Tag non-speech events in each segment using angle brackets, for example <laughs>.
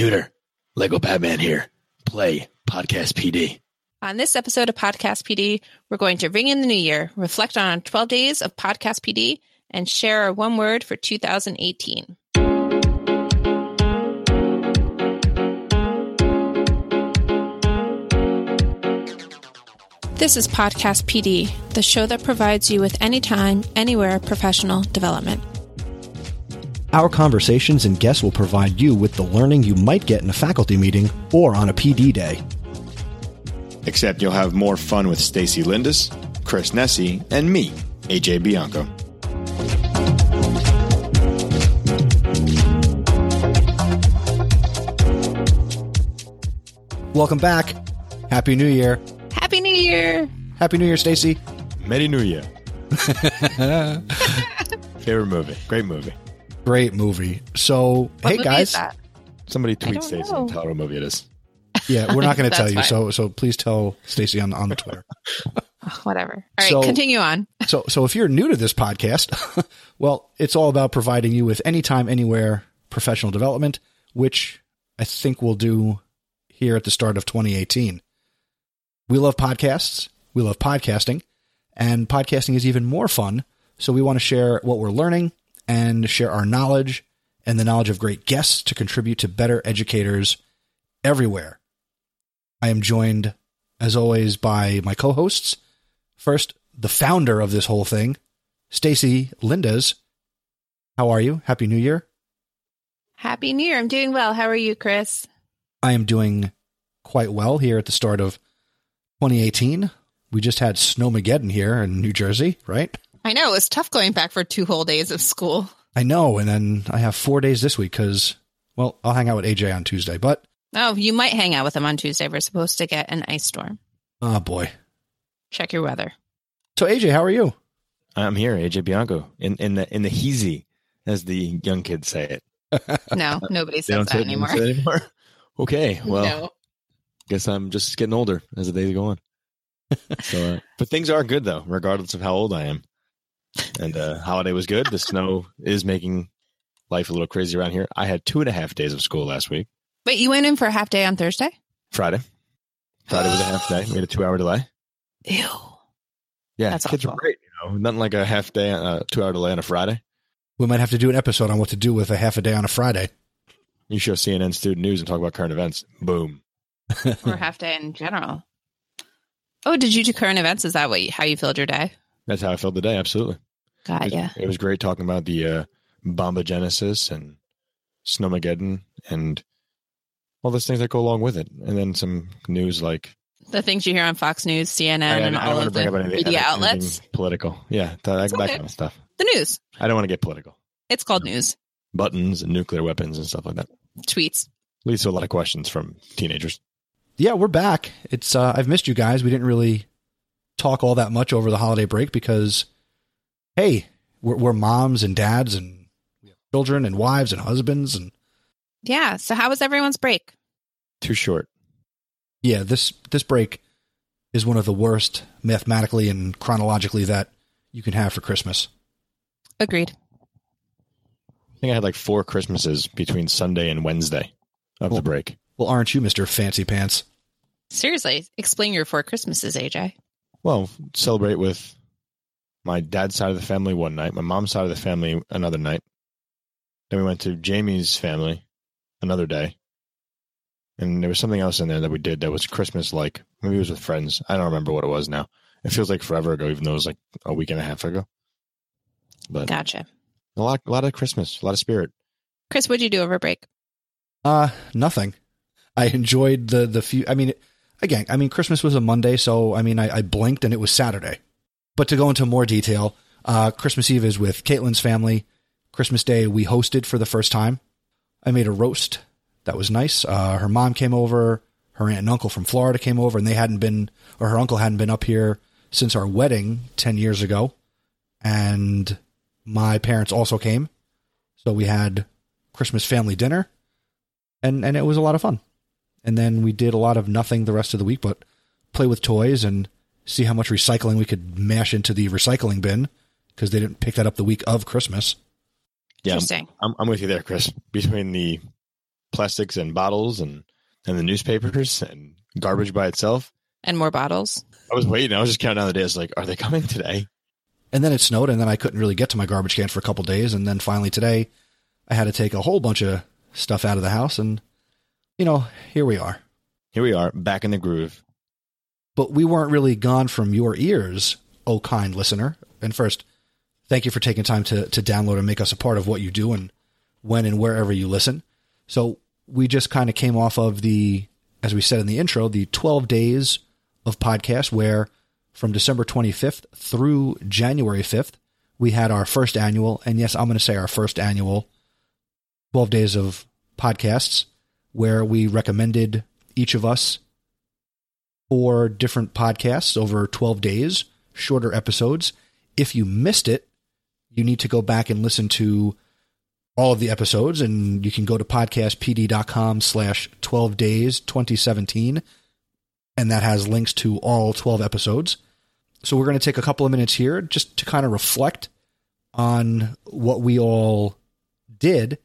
Computer, Lego Batman here. Play Podcast PD. On this episode of Podcast PD, we're going to ring in the new year, reflect on 12 days of Podcast PD, and share our one word for 2018. This is Podcast PD, the show that provides you with anytime, anywhere professional development. Our conversations and guests will provide you with the learning you might get in a faculty meeting or on a PD day. Except you'll have more fun with Stacy Lindis, Chris Nesi, and me, AJ Bianco. Welcome back. Happy New Year. Happy New Year! Happy New Year, Stacy. Merry New Year. <laughs> Favorite movie. Great movie. Great movie. So, What hey movie guys. is that? Somebody tweet don't Stacy know. and tell her what movie it is. Yeah, we're not going <laughs> to tell you. fine. So, so please tell Stacy on on the Twitter. <laughs> Oh, whatever. All right, So- continue on. <laughs> So, so if you're new to this podcast, well, it's all about providing you with anytime, anywhere professional development, which I think we'll do here at the start of 2018. We love podcasts. We love podcasting and podcasting is even more fun. So we want to share what we're learning and share our knowledge and the knowledge of great guests to contribute to better educators everywhere. I am joined as always by my co-hosts. First, the founder of this whole thing, Stacy Lindas. How are you? Happy New Year. Happy New Year. I'm doing well. How are you, Chris? I am doing quite well here at the start of 2018. We just had Snowmageddon here in New Jersey, right? I know it was tough going back for two whole days of school. I know. And then I have four days this week because, well, I'll hang out with AJ on Tuesday. But, Oh, you might hang out with him on Tuesday. We're supposed to get an ice storm. oh boy. Check your weather. So, AJ, how are you? I'm here, AJ Bianco, in, in the in the heezy, as the young kids say it. <laughs> No, nobody says don't that say it, they don't anymore. say anymore. <laughs> Okay, well, no. guess I'm just getting older as the days go on. <laughs> so, uh, but things are good though, regardless of how old I am. And uh, holiday was good. The snow is making life a little crazy around here. I had two and a half days of school last week. Wait, you went in for a half day on Thursday? Friday, Friday was a half day. <gasps> We had a two-hour delay. Ew. Yeah, That's kids awful. are great. You know, nothing like a half day, uh, two-hour delay on a Friday. We might have to do an episode on what to do with a half a day on a Friday. You show CNN student news and talk about current events. Boom. Or a half day in general. Oh, did you do current events? Is that what you, how you filled your day? That's how I felt today. Absolutely. Got It, ya. it was great talking about the uh, bombogenesis and Snowmageddon and all those things that go along with it. And then some news like The things you hear on Fox News, CNN, I, I and don't all of the up anything, media outlets. political. Yeah, that, that, that okay. kind of stuff. The news. I don't want to get political. It's called news. Buttons and nuclear weapons and stuff like that. Tweets. Leads to a lot of questions from teenagers. Yeah, we're back. It's uh, I've missed you guys. We didn't really talk all that much over the holiday break because, hey, we're, we're moms and dads and children and wives and husbands and Yeah. So how was everyone's break? Too short. yeah, this this break is one of the worst mathematically and chronologically that you can have for Christmas. Agreed. I think I had like four Christmases between Sunday and Wednesday of Cool. the break. Well, aren't you, Mister Fancy Pants? Seriously, explain your four Christmases, AJ. Well, celebrate with my dad's side of the family one night, my mom's side of the family another night. Then we went to Jamie's family another day. And there was something else in there that we did that was Christmas like. Maybe it was with friends. I don't remember what it was now. It feels like forever ago, even though it was like a week and a half ago. But Gotcha. a lot, a lot of Christmas, a lot of spirit. Chris, what'd you do over break? Uh, nothing. I enjoyed the the few. I mean, again, I mean, Christmas was a Monday, so I mean, I, I blinked and it was Saturday. But to go into more detail, uh, Christmas Eve is with Caitlin's family. Christmas Day we hosted for the first time. I made a roast that was nice. Uh, her mom came over. Her aunt and uncle from Florida came over, and they hadn't been, or her uncle hadn't been up here since our wedding ten years ago. And my parents also came, so we had Christmas family dinner, and and it was a lot of fun. And then we did a lot of nothing the rest of the week, but play with toys and see how much recycling we could mash into the recycling bin because they didn't pick that up the week of Christmas. Yeah, Interesting. I'm, I'm with you there, Chris. Between the plastics and bottles and and the newspapers <laughs> and garbage by itself. And more bottles. I was waiting. I was just counting down the days. Like, are they coming today? And then it snowed, and then I couldn't really get to my garbage can for a couple days, and then finally today, I had to take a whole bunch of stuff out of the house, and you know, here we are. Here we are, back in the groove. But we weren't really gone from your ears, oh kind listener. And first, thank you for taking time to to download and make us a part of what you do and when and wherever you listen. So we just kind of came off of the, as we said in the intro, the 12 days of podcast where from December 25th through January 5th, we had our first annual, and yes, I'm going to say our first annual 12 days of podcasts where we recommended each of us four different podcasts over 12 days, shorter episodes. If you missed it, you need to go back and listen to all of the episodes and you can go to podcastpd.com slash 12 days 2017 and that has links to all 12 episodes. So we're going to take a couple of minutes here just to kind of reflect on what we all did.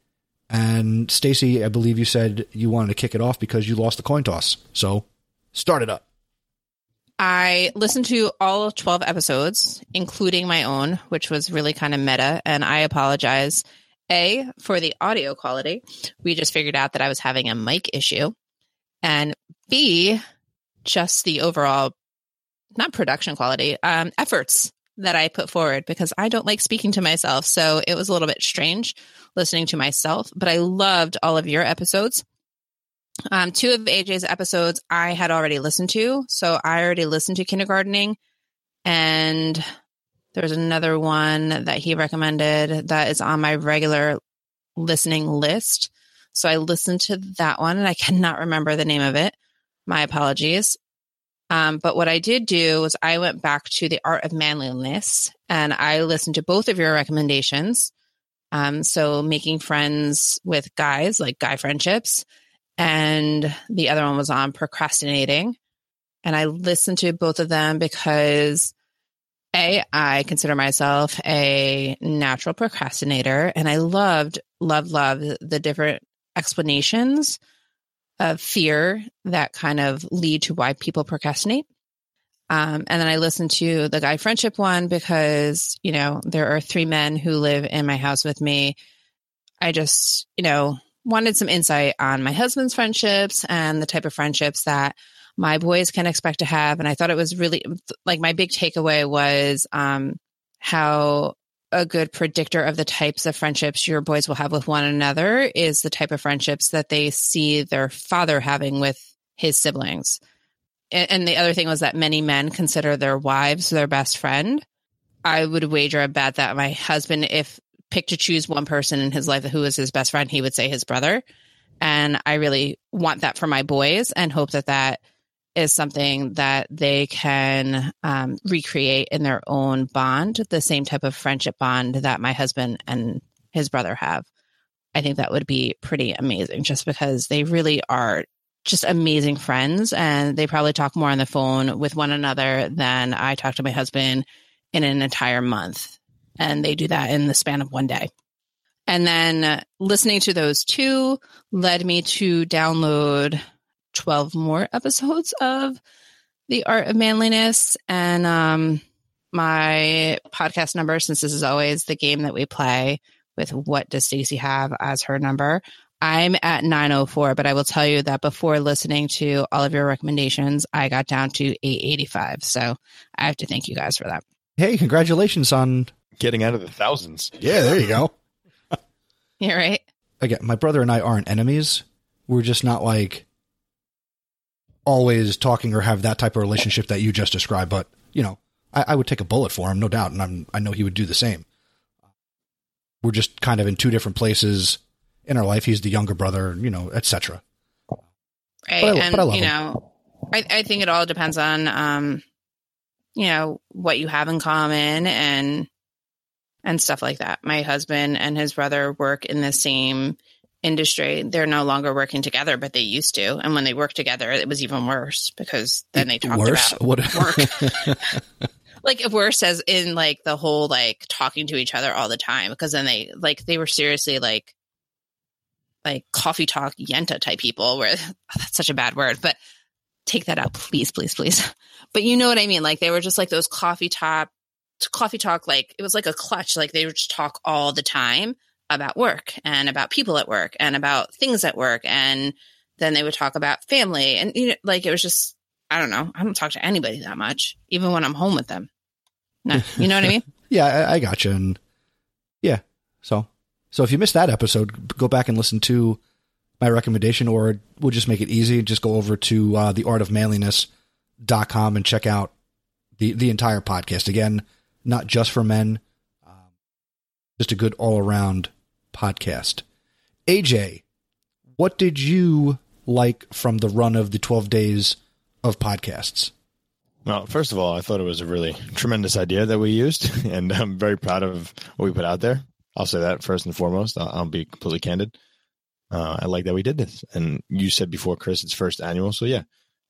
And Stacy, I believe you said you wanted to kick it off because you lost the coin toss. So start it up. I listened to all 12 episodes, including my own, which was really kind of meta. And I apologize, A, for the audio quality. We just figured out that I was having a mic issue. And B, just the overall, not production quality, um, efforts that I put forward because I don't like speaking to myself. So it was a little bit strange listening to myself, but I loved all of your episodes. Um, two of AJ's episodes I had already listened to. So I already listened to kindergartening and there's another one that he recommended that is on my regular listening list. So I listened to that one and I cannot remember the name of it. My apologies. Um, but what I did do was I went back to the art of manliness and I listened to both of your recommendations. Um, so making friends with guys, like guy friendships, and the other one was on procrastinating. And I listened to both of them because a, I consider myself a natural procrastinator and I loved, loved, loved the different explanations of fear that kind of lead to why people procrastinate. Um, and then I listened to the guy friendship one because, you know, there are three men who live in my house with me. I just, you know, wanted some insight on my husband's friendships and the type of friendships that my boys can expect to have. And I thought it was really like my big takeaway was um, how a good predictor of the types of friendships your boys will have with one another is the type of friendships that they see their father having with his siblings. And, the other thing was that many men consider their wives their best friend. I would wager a bet that my husband, if picked to choose one person in his life who was his best friend, he would say his brother. And I really want that for my boys and hope that that is something that they can um, recreate in their own bond, the same type of friendship bond that my husband and his brother have. I think that would be pretty amazing just because they really are just amazing friends and they probably talk more on the phone with one another than I talk to my husband in an entire month. And they do that in the span of one day. And then uh, listening to those two led me to download 12 more episodes of The Art of Manliness. And um, my podcast number, since this is always the game that we play with what does Stacy have as her number, I'm at 904, but I will tell you that before listening to all of your recommendations, I got down to 885. So I have to thank you guys for that. Hey, congratulations on Getting out of the thousands. Yeah, there you go. <laughs> You're right. Again, my brother and I aren't enemies. We're just not like always talking or have that type of relationship that you just described. But you know, I, I would take a bullet for him, no doubt, and I'm, I know he would do the same. We're just kind of in two different places in our life. He's the younger brother, you know, etc. Right. But I- and, but you him. know, I, I think it all depends on, um, you know, what you have in common and, and stuff like that. My husband and his brother work in the same industry. They're no longer working together, but they used to. And when they worked together, it was even worse because then they talked Worse. about What? work. <laughs> <laughs> like if worse as in like the whole like talking to each other all the time because then they like they were seriously like like coffee talk yenta type people where <laughs> that's such a bad word, but take that out, please, please, please. But you know what I mean? Like they were just like those coffee top, coffee talk, like it was like a clutch. Like they would just talk all the time about work and about people at work and about things at work. And then they would talk about family. And you know, like it was just, I don't know. I don't talk to anybody that much, even when I'm home with them. No, you know what I mean? <laughs> Yeah, I, I got you. And yeah, so so if you missed that episode, go back and listen to my recommendation, or we'll just make it easy. and Just go over to uh, theartofmanliness.com and check out the the entire podcast. Again, not just for men, um, just a good all around podcast. AJ, what did you like from the run of the twelve days of podcasts? Well, first of all, I thought it was a really tremendous idea that we used, <laughs> and I'm very proud of what we put out there. I'll say that first and foremost. I'll, I'll be completely candid. Uh, I like that we did this. And you said before, Chris, it's first annual. So, yeah,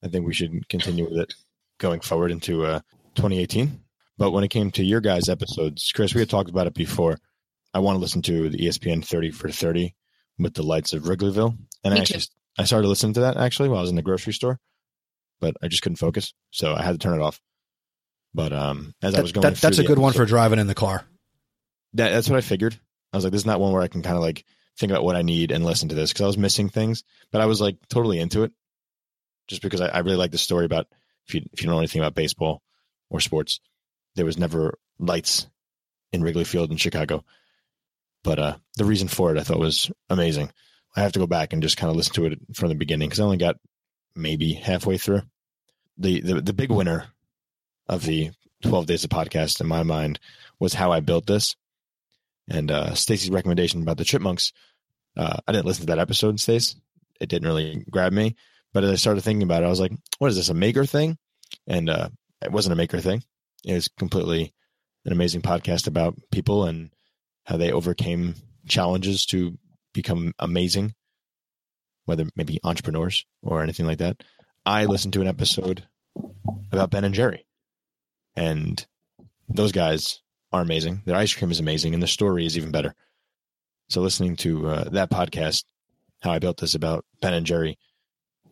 I think we should continue with it going forward into uh, 2018. But when it came to your guys' episodes, Chris, we had talked about it before. I want to listen to the ESPN 30 for 30 with the lights of Wrigleyville. And I actually, I started listening to that actually while I was in the grocery store, but I just couldn't focus. So I had to turn it off. But um, as that, I was going, that, that's a good episode, one for driving in the car. That, that's what I figured. I was like, this is not one where I can kind of like think about what I need and listen to this because I was missing things, but I was like totally into it just because I, I really like the story about if you, if you don't know anything about baseball or sports, there was never lights in Wrigley Field in Chicago. But uh, the reason for it I thought was amazing. I have to go back and just kind of listen to it from the beginning because I only got maybe halfway through. The, the the big winner of the 12 days of podcast in my mind was how I built this and uh, Stacy's recommendation about the chipmunks, uh, I didn't listen to that episode, Stace. It didn't really grab me. But as I started thinking about it, I was like, what is this, a maker thing? And uh, it wasn't a maker thing. It was completely an amazing podcast about people and how they overcame challenges to become amazing, whether maybe entrepreneurs or anything like that. I listened to an episode about Ben and Jerry. And those guys are amazing. Their ice cream is amazing, and the story is even better. So listening to uh, that podcast, how I built this about Ben and Jerry,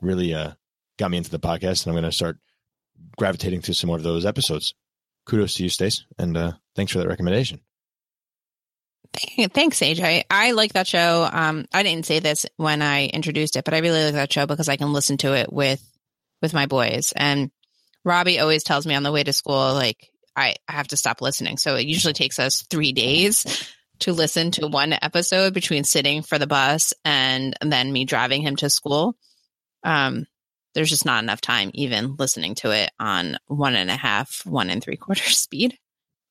really uh, got me into the podcast, and I'm going to start gravitating to some more of those episodes. Kudos to you, Stace, and uh, thanks for that recommendation. <laughs> Thanks, AJ. I like that show. Um, I didn't say this when I introduced it, but I really like that show because I can listen to it with with my boys. And Robbie always tells me on the way to school, like, I, I have to stop listening. So it usually takes us three days to listen to one episode between sitting for the bus and, and then me driving him to school. Um, there's just not enough time even listening to it on one and a half, one and three quarter <laughs> speed.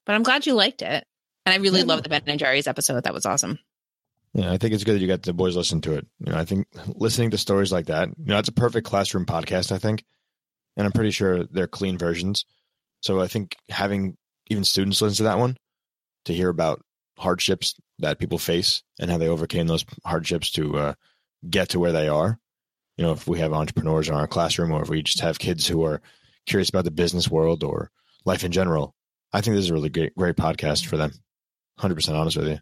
But I'm glad you liked it. And I really yeah. love the Ben and Jerry's episode. That was awesome. Yeah, I think it's good that you got the boys listen to it. You know, I think listening to stories like that, you know, it's a perfect classroom podcast, I think. And I'm pretty sure they're clean versions. So I think having even students listen to that one to hear about hardships that people face and how they overcame those hardships to uh, get to where they are. You know, if we have entrepreneurs in our classroom or if we just have kids who are curious about the business world or life in general, I think this is a really great, great podcast for them. 100% honest with you.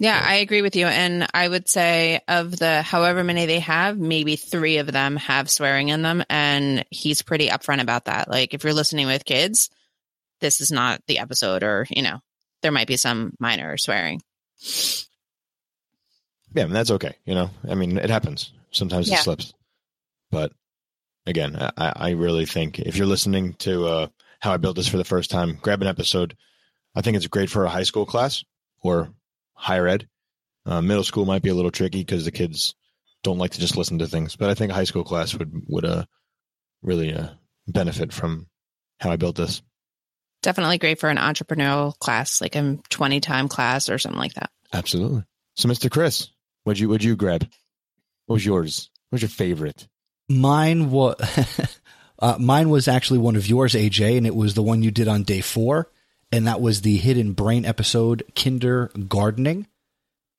Yeah, I agree with you. And I would say of the however many they have, maybe three of them have swearing in them. And he's pretty upfront about that. Like, if you're listening with kids, this is not the episode, or, you know, there might be some minor swearing. Yeah, and that's okay. You know, I mean, it happens. Sometimes yeah. it slips. But again, I, I really think if you're listening to uh, how I built this for the first time, grab an episode. I think it's great for a high school class or higher ed. Uh, middle school might be a little tricky because the kids don't like to just listen to things, but I think a high school class would would uh, really uh, benefit from how I built this. Definitely great for an entrepreneurial class, like a twenty time class or something like that. Absolutely. So, Mr. Chris, what'd you what'd you grab? What was yours? What was your favorite? Mine was <laughs> uh, mine was actually one of yours, AJ, and it was the one you did on day four and that was the Hidden Brain episode, Kindergardening.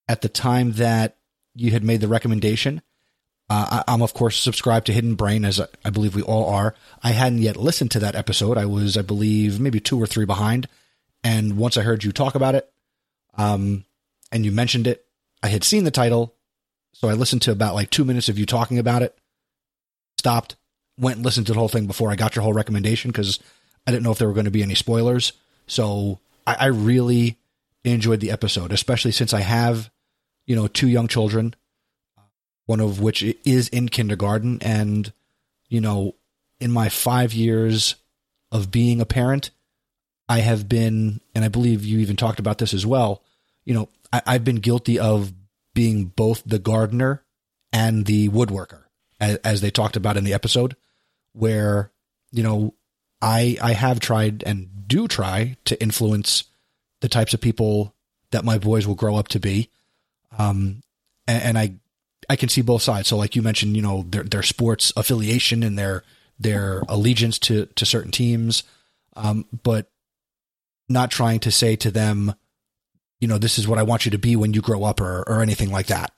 At the time that you had made the recommendation, uh, I, am of course subscribed to Hidden Brain, as I, I believe we all are. I hadn't yet listened to that episode. I was, I believe, maybe two or three behind. And once I heard you talk about it, um, and you mentioned it, I had seen the title, So I listened to about like two minutes of you talking about it, stopped, went and listened to the whole thing before I got your whole recommendation because I didn't know if there were going to be any spoilers. So I, I really enjoyed the episode, especially since I have, you know, two young children, one of which is in kindergarten. And, you know, in my five years of being a parent, I have been, and I believe you even talked about this as well, you know, I, I've been guilty of being both the gardener and the woodworker, as, as they talked about in the episode, where, you know, I I have tried and do try to influence the types of people that my boys will grow up to be. Um, and, and I I can see both sides. So like you mentioned, you know, their their sports affiliation and their their allegiance to to certain teams, um, but not trying to say to them, you know, this is what I want you to be when you grow up or or anything like that.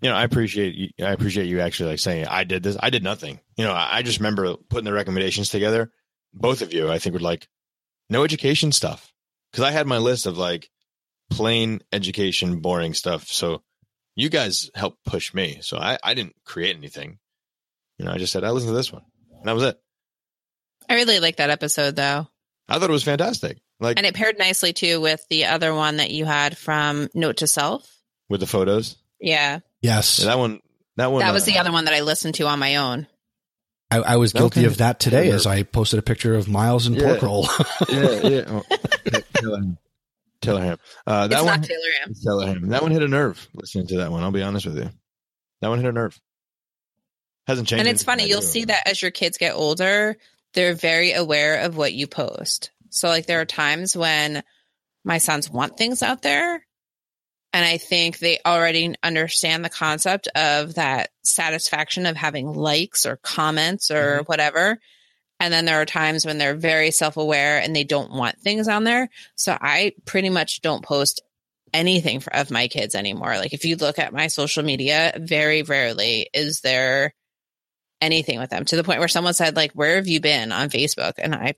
You know, I appreciate you. I appreciate you actually like saying I did this. I did nothing. You know, I, I just remember putting the recommendations together. Both of you, I think, would like no education stuff because I had my list of like plain education, boring stuff. So you guys helped push me. So I, I didn't create anything. You know, I just said I listened to this one, and that was it. I really like that episode though. I thought it was fantastic. Like And it paired nicely too with the other one that you had from Note to Self. with the photos. Yeah. Yes, Yeah, that one. That one. That was uh, the other one that I listened to on my own. I, I was guilty Okay. of that today as I posted a picture of Miles and Yeah. pork roll. yeah, yeah. <laughs> Oh, Taylor Ham. Taylor Ham. Uh, that it's one. not Taylor Ham. Taylor Ham. That one hit a nerve. Listening to that one, I'll be honest with you. That one hit a nerve. Hasn't changed. And it's funny, you'll see that as your kids get older, they're very aware of what you post. So, like, there are times when my sons want things out there. And I think they already understand the concept of that satisfaction of having likes or comments or mm-hmm. whatever. And then there are times when they're very self aware and they don't want things on there. So I pretty much don't post anything for, of my kids anymore. Like if you look at my social media, very rarely is there anything with them to the point where someone said like, where have you been on Facebook? And I,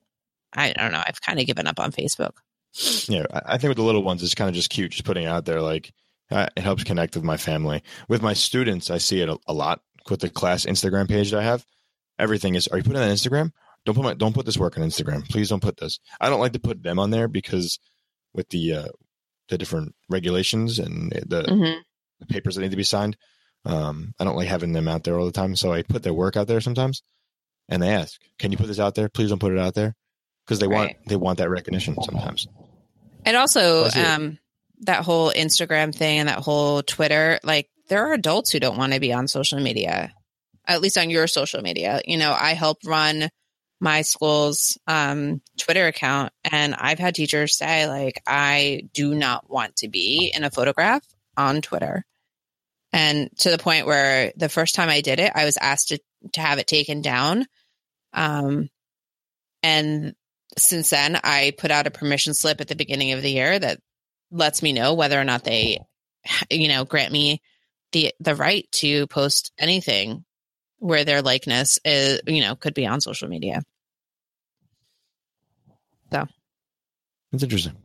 I don't know. I've kind of given up on Facebook. Yeah, I I think with the little ones, it's kind of just cute, just putting it out there. Like uh, it helps connect with my family. With my students, I see it a, a lot with the class Instagram page that I have. Everything is. Are you putting on Instagram? Don't put my. Don't put this work on Instagram. Please don't put this. I don't like to put them on there because with the uh, the different regulations and the, Mm-hmm. the papers that need to be signed. Um, I don't like having them out there all the time. So I put their work out there sometimes, and they ask, "Can you put this out there? Please don't put it out there," because they want they want that recognition sometimes. And also, um, that whole Instagram thing and that whole Twitter, like there are adults who don't want to be on social media, at least on your social media. You know, I help run my school's um, Twitter account, and I've had teachers say, like, I do not want to be in a photograph on Twitter. And to the point where the first time I did it, I was asked to, to have it taken down. Um, and since then, I put out a permission slip at the beginning of the year that lets me know whether or not they, you know, grant me the the right to post anything where their likeness is, you know, could be on social media. It's interesting.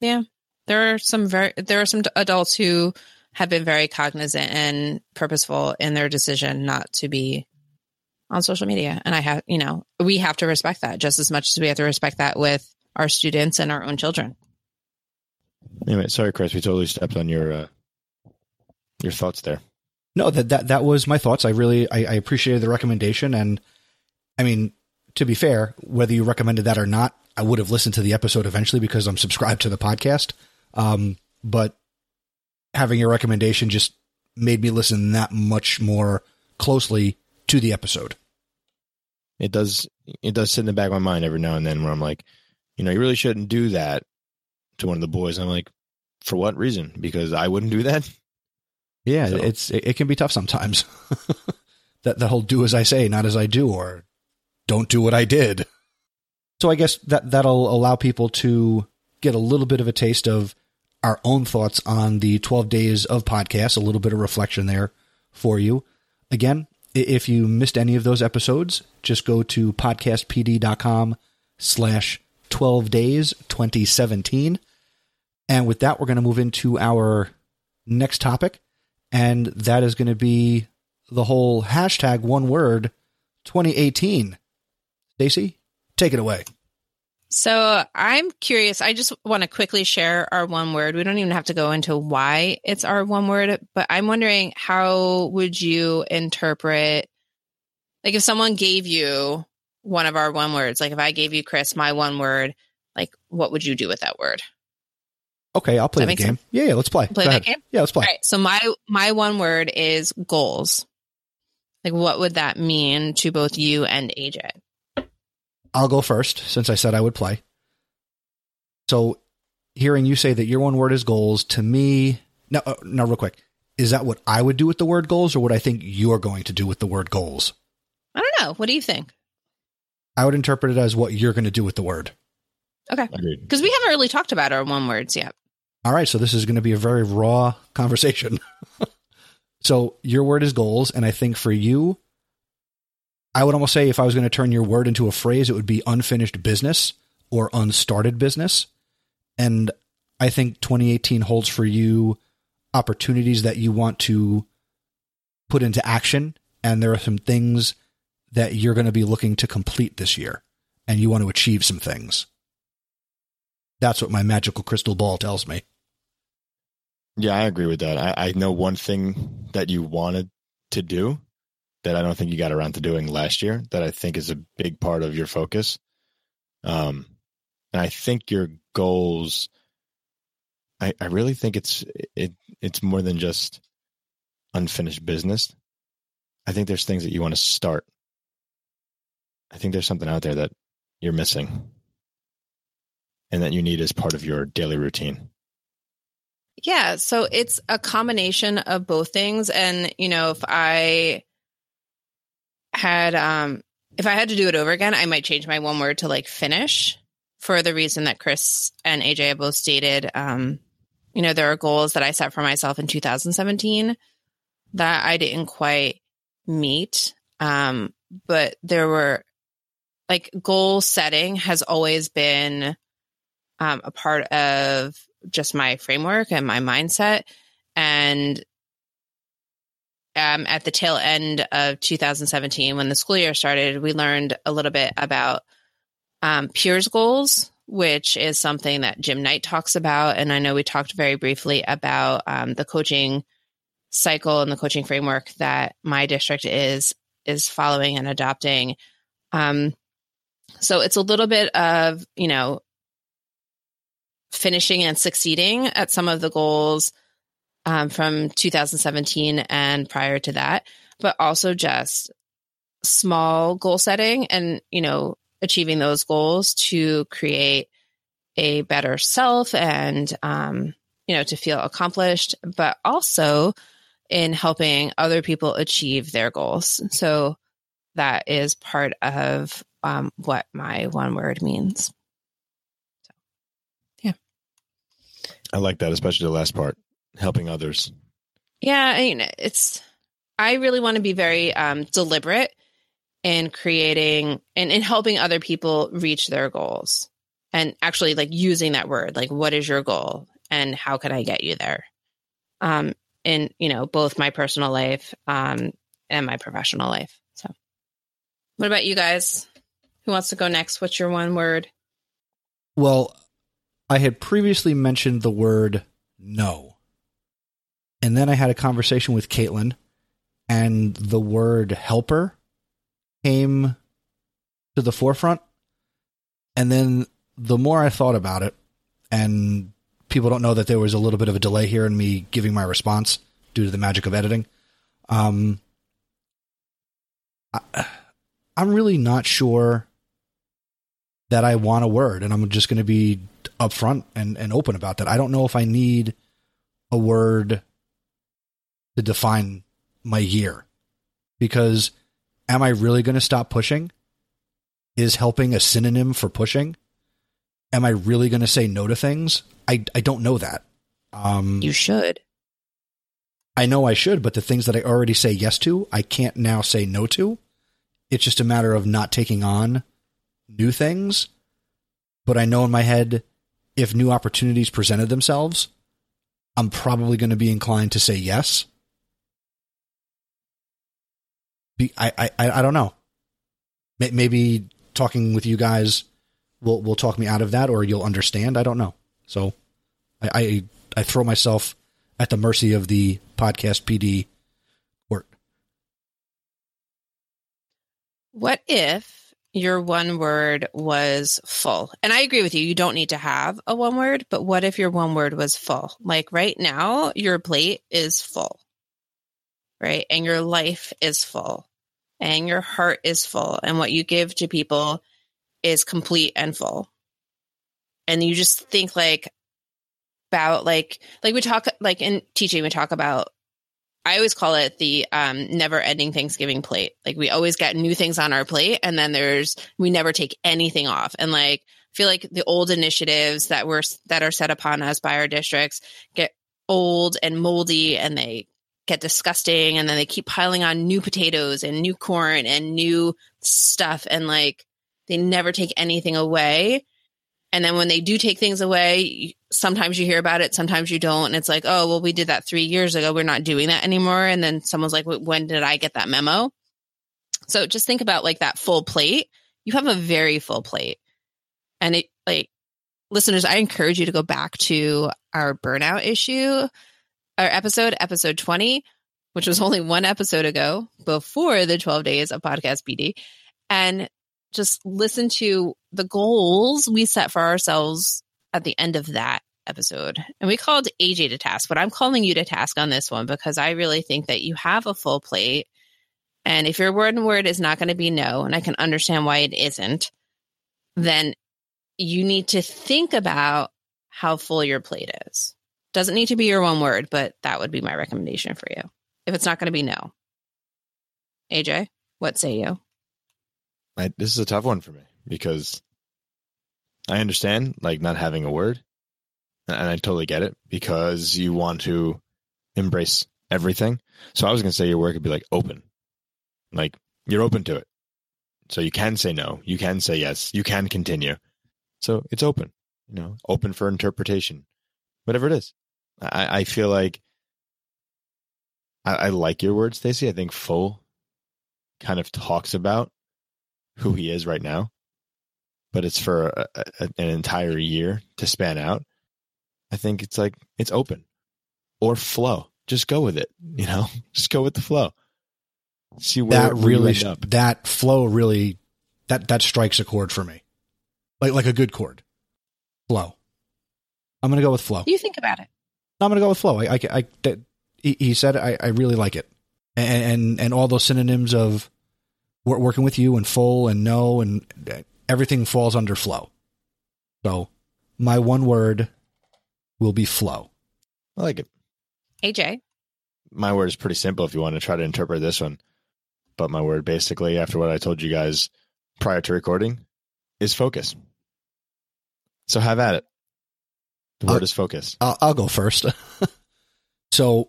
Yeah, there are some very there are some adults who have been very cognizant and purposeful in their decision not to be on social media, and I have, you know, we have to respect that just as much as we have to respect that with our students and our own children. Anyway, sorry, Chris. We totally stepped on your uh, your thoughts there. No, that that that was my thoughts. I really I, I appreciated the recommendation, and I mean, to be fair, whether you recommended that or not, I would have listened to the episode eventually because I'm subscribed to the podcast. Um, but having your recommendation just made me listen that much more closely to the episode. It does it does sit in the back of my mind every now and then where I'm like, you know, you really shouldn't do that to one of the boys. I'm like, for what reason? Because I wouldn't do that. Yeah, So- it's it, can be tough sometimes. <laughs> that the whole "do as I say, not as I do," or "don't do what I did." So I guess that that'll allow people to get a little bit of a taste of our own thoughts on the 12 days of podcasts, a little bit of reflection there for you. Again, if you missed any of those episodes, just go to podcastpd.com slash 12 days 2017. And with that, we're going to move into our next topic. and that is going to be the whole hashtag one word 2018. Stacy, take it away. So I'm curious. I just want to quickly share our one word. We don't even have to go into why it's our one word, but I'm wondering how would you interpret, like if someone gave you one of our one words, like if I gave you Chris my one word, like what would you do with that word? Okay, I'll play the game. Yeah, yeah, let's play. Play Go that ahead. game? Yeah, let's play. All right. So my my one word is goals. Like what would that mean to both you and AJ? I'll go first since I said I would play. So, hearing you say that your one word is goals, to me, now, uh, now, real quick, is that what I would do with the word goals, or what I think you're going to do with the word goals? I don't know. What do you think? I would interpret it as what you're going to do with the word. Okay, Because we haven't really talked about our one words yet. All right, so this is going to be a very raw <laughs> conversation. <laughs> so, your word is goals, and I think for you, I would almost say if I was going to turn your word into a phrase, it would be unfinished business or unstarted business. And I think 2018 holds for you opportunities that you want to put into action. And there are some things that you're going to be looking to complete this year, and you want to achieve some things. That's what my magical crystal ball tells me. Yeah, I agree with that. I, I know one thing that you wanted to do that I don't think you got around to doing last year that I think is a big part of your focus. Um, and I think your goals, I, I really think it's it it's more than just unfinished business. I think there's things that you want to start. I think there's something out there that you're missing and that you need as part of your daily routine. Yeah. So it's a combination of both things. And, you know, if I had, um, if I had to do it over again, I might change my one word to like finish for the reason that Chris and AJ have both stated. Um, you know, there are goals that I set for myself in 2017 that I didn't quite meet. Um, but there were like goal setting has always been um, a part of just my framework and my mindset. And um, at the tail end of 2017, when the school year started, we learned a little bit about um, peers goals, which is something that Jim Knight talks about. And I know we talked very briefly about um, the coaching cycle and the coaching framework that my district is is following and adopting. Um, so it's a little bit of you know finishing and succeeding at some of the goals um, from 2017 and prior to that, but also just small goal setting and, you know, achieving those goals to create a better self and, um, you know, to feel accomplished, but also in helping other people achieve their goals. So that is part of um, what my one word means. So, yeah. I like that, especially the last part, helping others. Yeah, I mean, it's. I really want to be very um, deliberate in creating and in helping other people reach their goals, and actually like using that word, like what is your goal and how can I get you there, um, in you know both my personal life um, and my professional life. So, what about you guys? Who wants to go next? What's your one word? Well, I had previously mentioned the word no. And then I had a conversation with Caitlin, and the word helper came to the forefront. And then the more I thought about it, and people don't know that there was a little bit of a delay here in me giving my response due to the magic of editing. Um, I, I'm really not sure that I want a word, and I'm just going to be upfront and, and open about that. I don't know if I need a word to define my year because am I really going to stop pushing? Is helping a synonym for pushing? Am I really going to say no to things? I, I don't know that. Um, You should. I know I should, but the things that I already say yes to, I can't now say no to. It's just a matter of not taking on new things. But I know in my head, if new opportunities presented themselves, I'm probably going to be inclined to say yes. Be, I, I, I don't know. Maybe talking with you guys will will talk me out of that, or you'll understand. I don't know. So, I I, I throw myself at the mercy of the podcast PD court. What if your one word was full? And I agree with you. You don't need to have a one word, but what if your one word was full? Like right now, your plate is full, right? And your life is full, and your heart is full, and what you give to people is complete and full. And you just think like about like like we talk like in teaching we talk about I always call it the um, never ending Thanksgiving plate. Like we always get new things on our plate and then there's, we never take anything off. And like, I feel like the old initiatives that were, that are set upon us by our districts get old and moldy and they get disgusting. And then they keep piling on new potatoes and new corn and new stuff. And like, they never take anything away. And then when they do take things away, sometimes you hear about it, sometimes you don't. And it's like, oh, well, we did that three years ago. We're not doing that anymore. And then someone's like, when did I get that memo? So just think about like that full plate. You have a very full plate. And it like listeners, I encourage you to go back to our burnout issue, our episode, episode 20, which was only one episode ago before the 12 days of podcast PD. And just listen to the goals we set for ourselves at the end of that episode. And we called AJ to task, but I'm calling you to task on this one because I really think that you have a full plate. And if your word and word is not going to be no, and I can understand why it isn't, then you need to think about how full your plate is. Doesn't need to be your one word, but that would be my recommendation for you. If it's not going to be no. AJ, what say you? I, this is a tough one for me because I understand like not having a word, and I totally get it because you want to embrace everything. So I was gonna say your word could be like open, like you're open to it. So you can say no, you can say yes, you can continue. So it's open, you know, open for interpretation, whatever it is. I, I feel like I, I like your word, Stacy. I think full kind of talks about who he is right now, but it's for a, a, an entire year to span out. I think it's like it's open or flow. Just go with it. You know, <laughs> just go with the flow. See where that really up. that flow really that that strikes a chord for me, like like a good chord. Flow. I'm gonna go with flow. You think about it. I'm gonna go with flow. I, I, I that, he, he said I, I really like it, and, and and all those synonyms of working with you and full and no and uh, everything falls under flow. So my one word will be flow. I like it. AJ, My word is pretty simple if you want to try to interpret this one. But my word, basically, after what I told you guys prior to recording, is focus. So have at it. The word Uh, is focus. I'll, I'll go first. <laughs> so,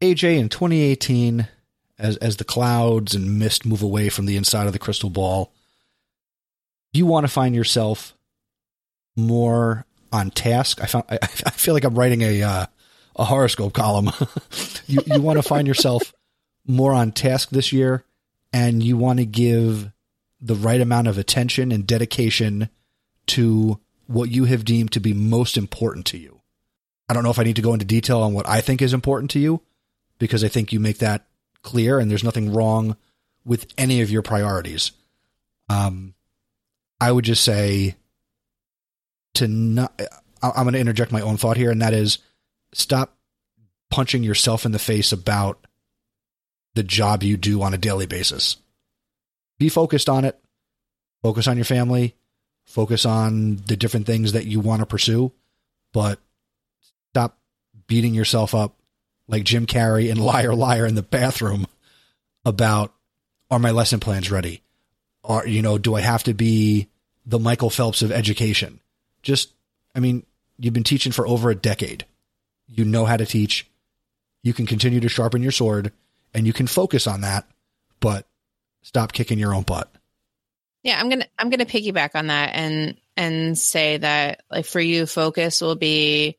AJ in 2018, as as the clouds and mist move away from the inside of the crystal ball, you want to find yourself more on task. I found I, <laughs> I feel like I'm writing a uh, a horoscope column. <laughs> you you want to find yourself more on task this year, and you want to give the right amount of attention and dedication to what you have deemed to be most important to you. I don't know if I need to go into detail on what I think is important to you because I think you make that clear and there's nothing wrong with any of your priorities. Um, I would just say to not, I'm going to interject my own thought here, and that is stop punching yourself in the face about the job you do on a daily basis. Be focused on it. Focus on your family. Focus on the different things that you want to pursue, but stop beating yourself up like Jim Carrey and <laughs> Liar Liar in the bathroom about are my lesson plans ready? Are you know, do I have to be the Michael Phelps of education? Just I mean, you've been teaching for over a decade. You know how to teach. You can continue to sharpen your sword and you can focus on that, but stop kicking your own butt. Yeah, I'm gonna I'm gonna piggyback on that and and say that like for you, focus will be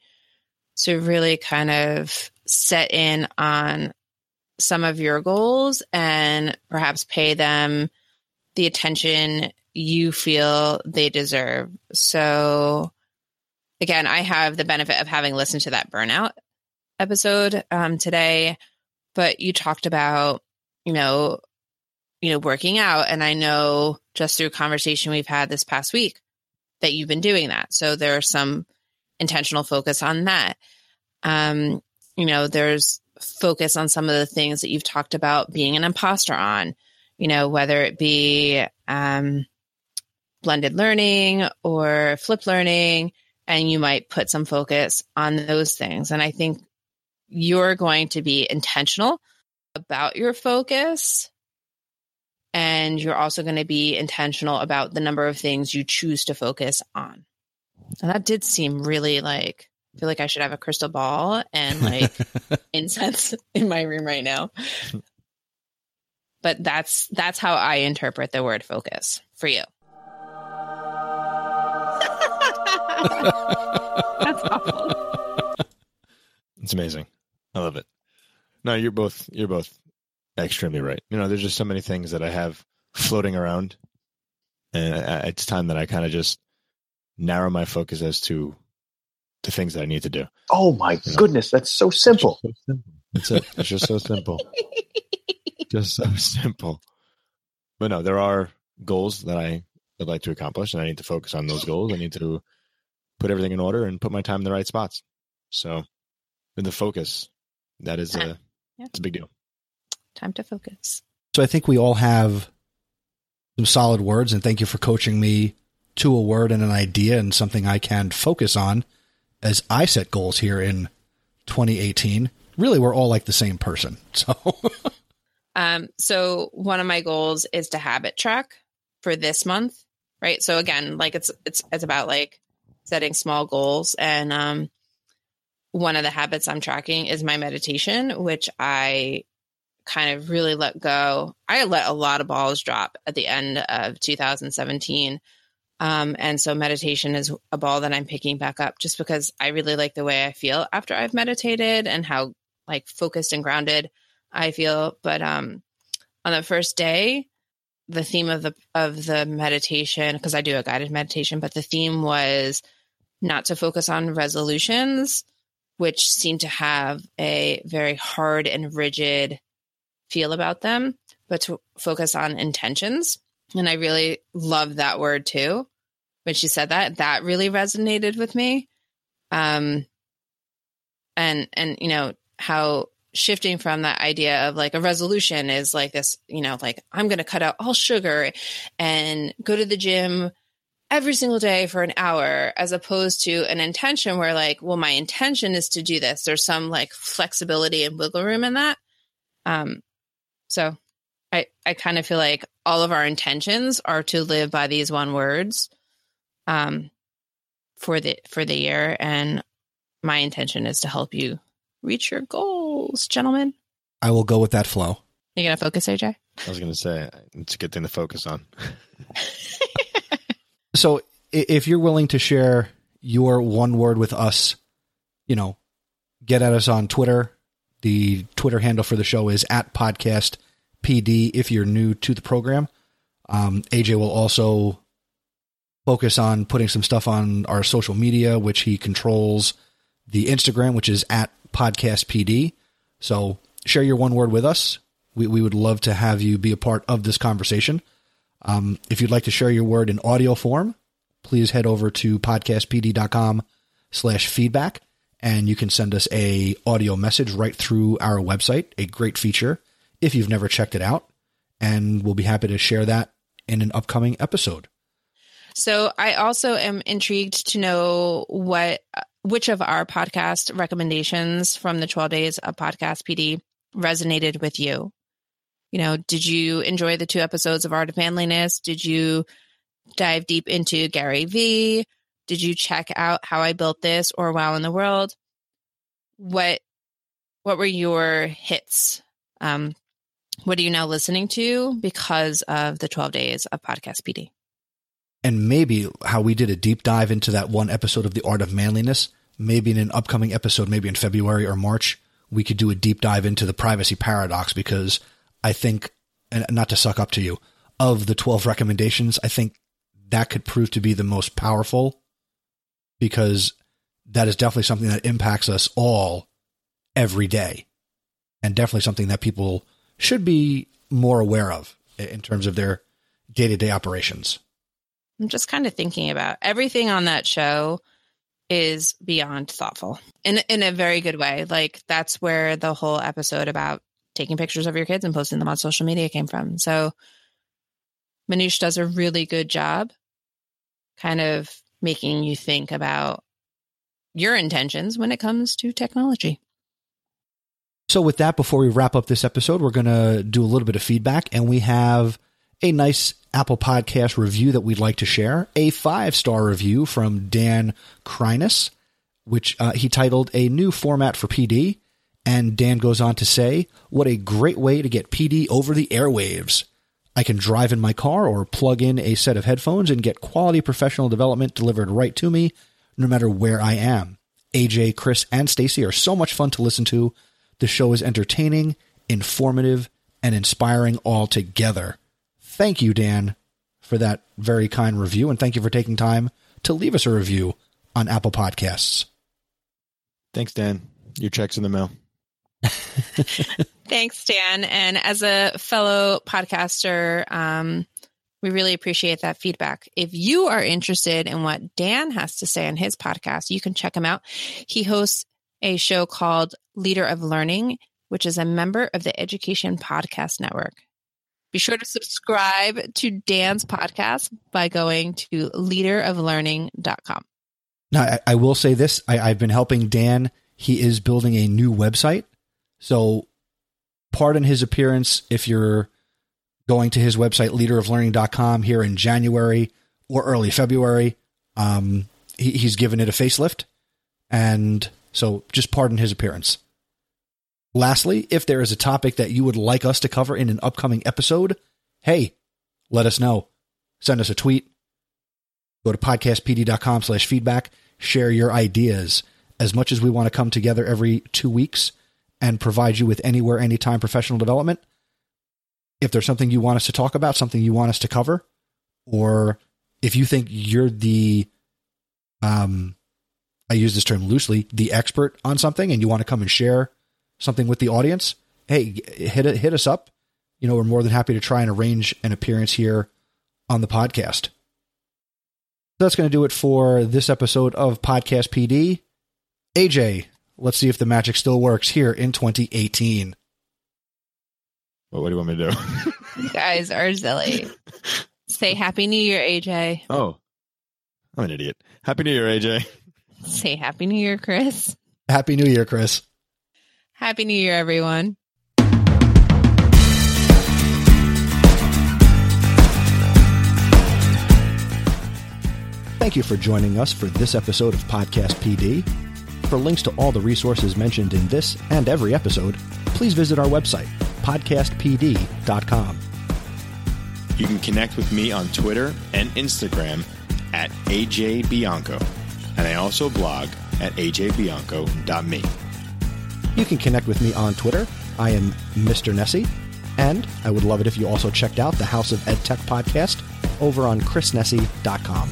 to really kind of set in on some of your goals and perhaps pay them the attention you feel they deserve. So, again, I have the benefit of having listened to that burnout episode um, today, but you talked about, you know, you know, working out, and I know just through conversation we've had this past week that you've been doing that. So there's some intentional focus on that. Um, you know, there's focus on some of the things that you've talked about being an imposter on, you know, whether it be um, blended learning or flip learning, and you might put some focus on those things. And I think you're going to be intentional about your focus. And you're also going to be intentional about the number of things you choose to focus on. And that did seem really like I feel like I should have a crystal ball and like <laughs> incense in my room right now. But that's that's how I interpret the word focus for you. that's awful. It's amazing. I love it. No, you're both you're both extremely right. You know, there's just so many things that I have floating around, and it's time that I kind of just narrow my focus as to the things that I need to do. Oh my you know? goodness, that's so simple. It's, so simple. it's, it's just so simple. <laughs> just so simple. But no, there are goals that I would like to accomplish, and I need to focus on those goals. I need to put everything in order and put my time in the right spots. So, with the focus, that is a yeah. it's a big deal. Time to focus. So I think we all have some solid words, and thank you for coaching me to a word and an idea and something I can focus on as I set goals here in 2018. Really, we're all like the same person. <laughs> So, um, so one of my goals is to habit track for this month, right? So again, like it's it's it's about like setting small goals, and um, one of the habits I'm tracking is my meditation, which I kind of really let go. I let a lot of balls drop at the end of 2017 um, and so meditation is a ball that I'm picking back up just because I really like the way I feel after I've meditated and how like focused and grounded I feel. But um, on the first day, the theme of the of the meditation because I do a guided meditation, but the theme was not to focus on resolutions, which seem to have a very hard and rigid feel about them, but to focus on intentions. And I really love that word too. When she said that, that really resonated with me. Um, and, and, you know, how shifting from that idea of like a resolution is like this, you know, like I'm going to cut out all sugar and go to the gym every single day for an hour as opposed to an intention where like well my intention is to do this there's some like flexibility and wiggle room in that um so I, I kind of feel like all of our intentions are to live by these one words um, for the for the year, and my intention is to help you reach your goals, gentlemen. I will go with that flow. You gonna focus, AJ? I was gonna say it's a good thing to focus on. <laughs> so, if you're willing to share your one word with us, you know, get at us on Twitter. The Twitter handle for the show is at podcast PD if you're new to the program. Um, AJ will also focus on putting some stuff on our social media, which he controls the Instagram, which is at podcast PD. So share your one word with us. We, we would love to have you be a part of this conversation. Um, if you'd like to share your word in audio form, please head over to podcastpd.com slash feedback and you can send us a audio message right through our website, a great feature if you've never checked it out. And we'll be happy to share that in an upcoming episode. So I also am intrigued to know what which of our podcast recommendations from the 12 days of podcast PD resonated with you. You know, did you enjoy the two episodes of Art of Manliness? Did you dive deep into Gary Vee? Did you check out How I Built This or Wow in the World? What what were your hits um, what are you now listening to because of the 12 days of Podcast PD? And maybe how we did a deep dive into that one episode of The Art of Manliness, maybe in an upcoming episode, maybe in February or March, we could do a deep dive into the privacy paradox because I think, and not to suck up to you, of the 12 recommendations, I think that could prove to be the most powerful because that is definitely something that impacts us all every day and definitely something that people should be more aware of in terms of their day to day operations. I'm just kind of thinking about everything on that show is beyond thoughtful in in a very good way. Like that's where the whole episode about taking pictures of your kids and posting them on social media came from. So Manoush does a really good job kind of making you think about your intentions when it comes to technology. So, with that, before we wrap up this episode, we're going to do a little bit of feedback, and we have a nice Apple Podcast review that we'd like to share. A five star review from Dan Kreinus, which uh, he titled A New Format for PD. And Dan goes on to say, What a great way to get PD over the airwaves. I can drive in my car or plug in a set of headphones and get quality professional development delivered right to me, no matter where I am. AJ, Chris, and Stacy are so much fun to listen to. The show is entertaining, informative, and inspiring all together. Thank you, Dan, for that very kind review, and thank you for taking time to leave us a review on Apple Podcasts. Thanks, Dan. Your check's in the mail. <laughs> Thanks, Dan. And as a fellow podcaster, um, we really appreciate that feedback. If you are interested in what Dan has to say on his podcast, you can check him out. He hosts a show called Leader of Learning, which is a member of the Education Podcast Network. Be sure to subscribe to Dan's podcast by going to leaderoflearning.com. Now, I, I will say this I, I've been helping Dan. He is building a new website. So, pardon his appearance if you're going to his website, leaderoflearning.com, here in January or early February. Um, he, he's given it a facelift. And so, just pardon his appearance. Lastly, if there is a topic that you would like us to cover in an upcoming episode, hey, let us know. Send us a tweet. Go to podcastpd.com slash feedback. Share your ideas. As much as we want to come together every two weeks and provide you with anywhere, anytime professional development, if there's something you want us to talk about, something you want us to cover, or if you think you're the, um, I use this term loosely, the expert on something and you want to come and share something with the audience, hey, hit hit us up. You know, we're more than happy to try and arrange an appearance here on the podcast. That's going to do it for this episode of Podcast PD. AJ, let's see if the magic still works here in 2018. What, what do you want me to do? <laughs> You guys are silly. Say Happy New Year, AJ. oh, I'm an idiot. Happy New Year, AJ. Say Happy New Year, Chris. Happy New Year, Chris. Happy New Year, everyone. Thank you for joining us for this episode of Podcast PD. For links to all the resources mentioned in this and every episode, please visit our website, podcastpd.com. You can connect with me on Twitter and Instagram at AJ Bianco. And I also blog at ajbianco.me. You can connect with me on Twitter. I am Mr. Nesi. And I would love it if you also checked out the House of Ed Tech podcast over on chrisnesi.com.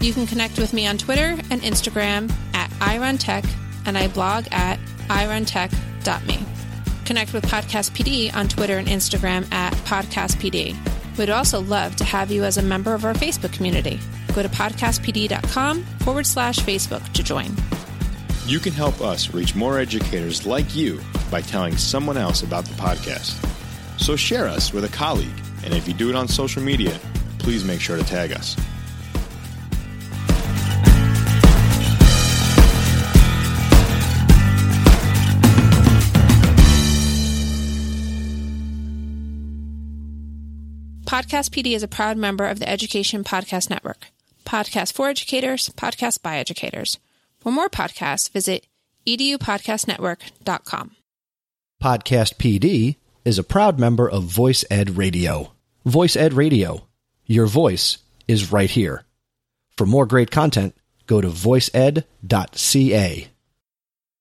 You can connect with me on Twitter and Instagram at iRunTech, and I blog at iruntech.me. Connect with Podcast PD on Twitter and Instagram at Podcast PD. We'd also love to have you as a member of our Facebook community. Go to podcastpd.com forward slash Facebook to join. You can help us reach more educators like you by telling someone else about the podcast. So share us with a colleague, and if you do it on social media, please make sure to tag us. Podcast PD is a proud member of the Education Podcast Network. Podcast for educators, podcast by educators. For more podcasts, visit edupodcastnetwork.com. Podcast PD is a proud member of Voice Ed Radio. Voice Ed Radio. Your voice is right here. For more great content, go to voiced.ca.